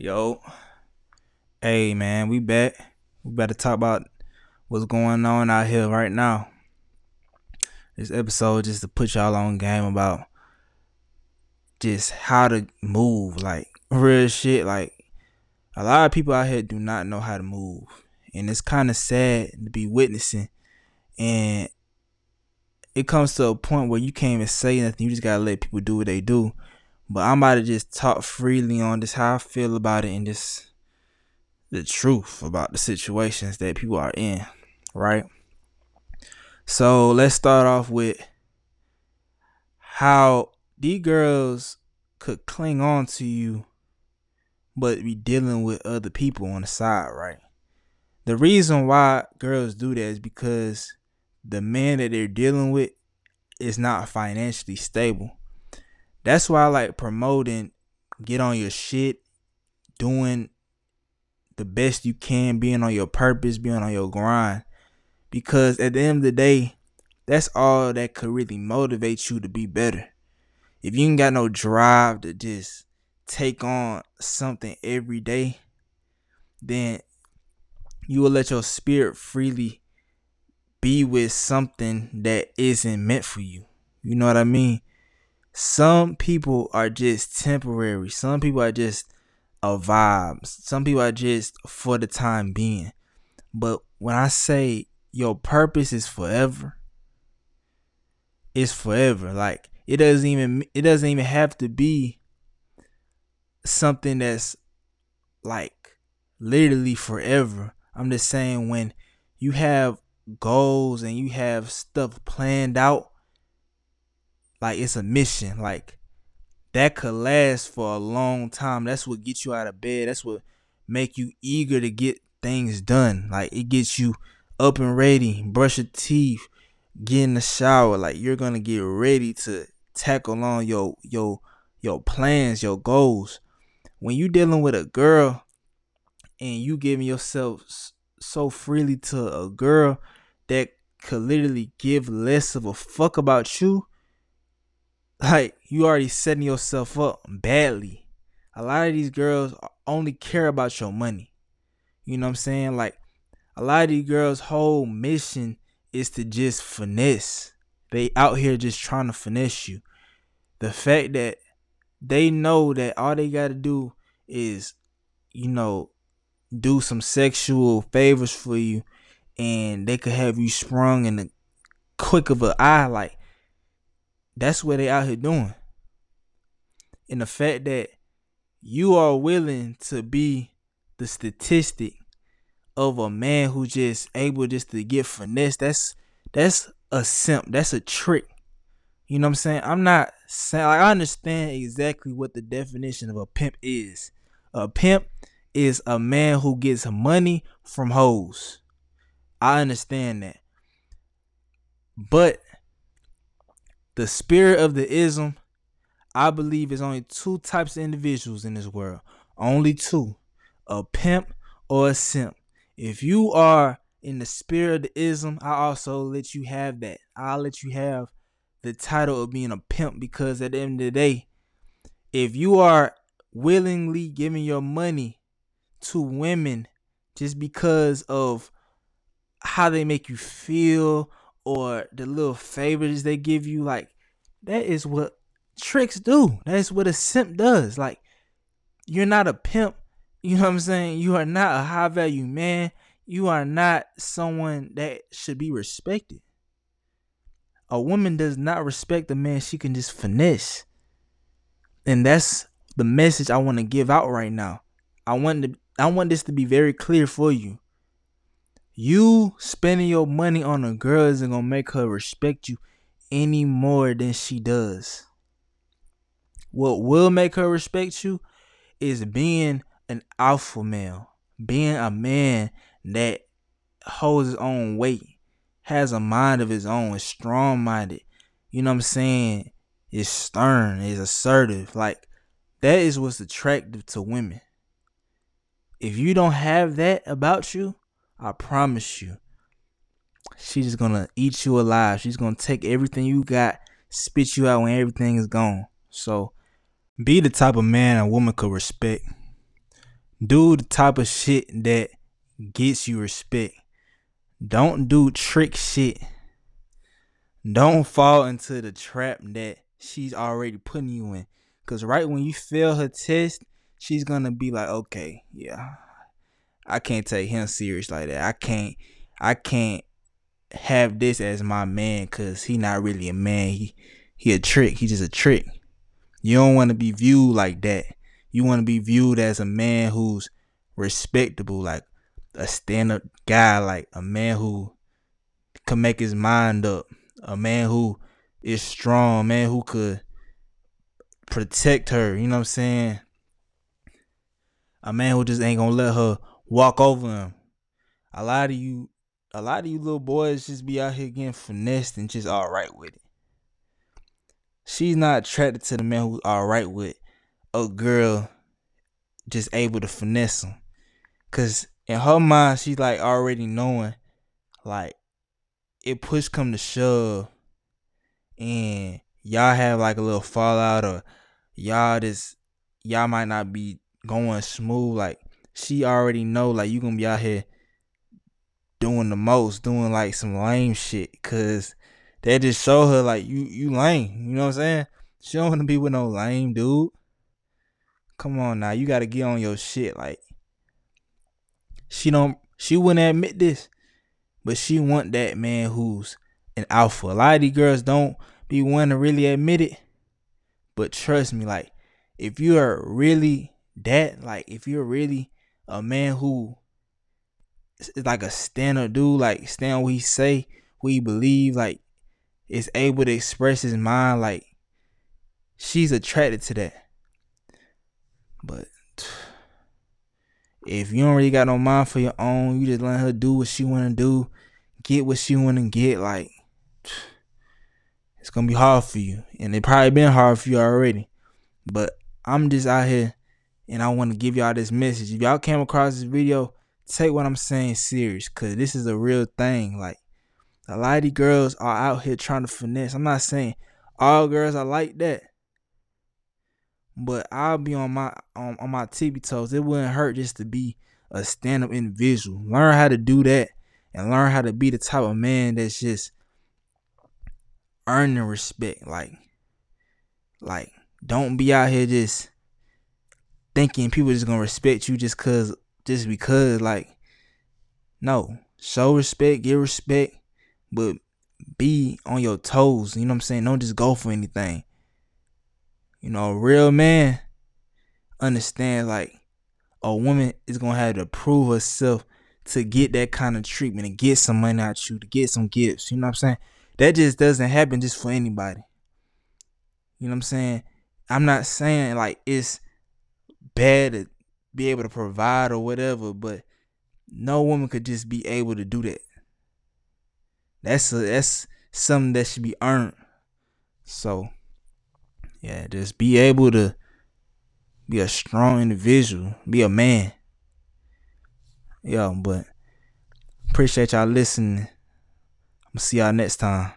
Yo, hey man, we back. We better talk about what's going on out here right now. This episode just to put y'all on game about just how to move, like real shit. Like a lot of people out here do not know how to move, and it's kind of sad to be witnessing. And it comes to a point where you can't even say nothing. You just gotta let people do what they do. But I'm about to just talk freely on this how I feel about it and just the truth about the situations that people are in, right? So let's start off with how these girls could cling on to you but be dealing with other people on the side, right? The reason why girls do that is because the man that they're dealing with is not financially stable. That's why I like promoting get on your shit, doing the best you can, being on your purpose, being on your grind. Because at the end of the day, that's all that could really motivate you to be better. If you ain't got no drive to just take on something every day, then you will let your spirit freely be with something that isn't meant for you. You know what I mean? Some people are just temporary. Some people are just a vibe. Some people are just for the time being. But when I say your purpose is forever, it's forever. Like it doesn't even it doesn't even have to be something that's like literally forever. I'm just saying when you have goals and you have stuff planned out like it's a mission. Like that could last for a long time. That's what gets you out of bed. That's what make you eager to get things done. Like it gets you up and ready brush your teeth get in the shower. Like you're gonna get ready to tackle on your your your plans your goals. When you dealing with a girl and you giving yourself so freely to a girl that could literally give less of a fuck about you like you already setting yourself up badly. A lot of these girls only care about your money. You know what I'm saying? Like a lot of these girls' whole mission is to just finesse. They out here just trying to finesse you. The fact that they know that all they gotta do is, you know, do some sexual favors for you and they could have you sprung in the quick of an eye like that's what they out here doing. And the fact that you are willing to be the statistic of a man who just able just to get finesse, that's that's a simp. That's a trick. You know what I'm saying? I'm not saying like I understand exactly what the definition of a pimp is. A pimp is a man who gets money from hoes. I understand that. But the spirit of the ism, I believe, is only two types of individuals in this world. Only two a pimp or a simp. If you are in the spirit of the ism, I also let you have that. I'll let you have the title of being a pimp because at the end of the day, if you are willingly giving your money to women just because of how they make you feel or the little favors they give you, like that is what tricks do. That is what a simp does. Like you're not a pimp. You know what I'm saying? You are not a high value man. You are not someone that should be respected. A woman does not respect a man she can just finesse. And that's the message I want to give out right now. I want to I want this to be very clear for you. You spending your money on a girl isn't gonna make her respect you any more than she does. What will make her respect you is being an alpha male, being a man that holds his own weight, has a mind of his own, is strong minded. You know what I'm saying? Is stern, is assertive. Like that is what's attractive to women. If you don't have that about you, I promise you, she's just gonna eat you alive. She's gonna take everything you got, spit you out when everything is gone. So be the type of man a woman could respect. Do the type of shit that gets you respect. Don't do trick shit. Don't fall into the trap that she's already putting you in. Cause right when you fail her test, she's gonna be like, okay, yeah, I can't take him serious like that. I can't, I can't have this as my man because he not really a man. He he a trick. He just a trick. You don't want to be viewed like that. You want to be viewed as a man who's respectable, like a stand up guy, like a man who can make his mind up, a man who is strong, man who could protect her. You know what I'm saying? A man who just ain't gonna let her walk over him. A lot of you a lot of you little boys just be out here getting finessed and just all right with it. She's not attracted to the man who's all right with a girl just able to finesse him. Cause in her mind, she's like already knowing, like, it push come to shove, and y'all have like a little fallout, or y'all just y'all might not be going smooth. Like she already know, like you gonna be out here doing the most, doing like some lame shit, cause that just show her like you you lame. You know what I'm saying? She don't wanna be with no lame dude. Come on now, you gotta get on your shit. Like she don't she wouldn't admit this, but she want that man who's an alpha. A lot of these girls don't be wanting to really admit it. But trust me, like if you are really that, like if you're really a man who is like a stand dude, like stand what he say, what he believe, like is able to express his mind, like she's attracted to that. But if you don't really got no mind for your own, you just let her do what she wanna do, get what she wanna get, like it's gonna be hard for you. And it probably been hard for you already. But I'm just out here and I want to give y'all this message. If y'all came across this video, take what I'm saying serious because this is a real thing. Like a lot of these girls are out here trying to finesse. I'm not saying all girls are like that. But I'll be on my on, on my tippy toes. It wouldn't hurt just to be a stand-up individual. Learn how to do that and learn how to be the type of man that's just earning respect. Like, like don't be out here just thinking people just gonna respect you just cause just because like no. Show respect give respect but be on your toes you know what i'm saying? Don't just go for anything. You know a real man understand like a woman is gonna have to prove herself to get that kind of treatment and get some money out you to get some gifts you know what i'm saying? That just doesn't happen just for anybody. You know what i'm saying? I'm not saying like it's bad to be able to provide or whatever, but no woman could just be able to do that. That's a, that's something that should be earned. So, yeah, just be able to be a strong individual, be a man. Yo, but appreciate y'all listening. I'm gonna see y'all next time.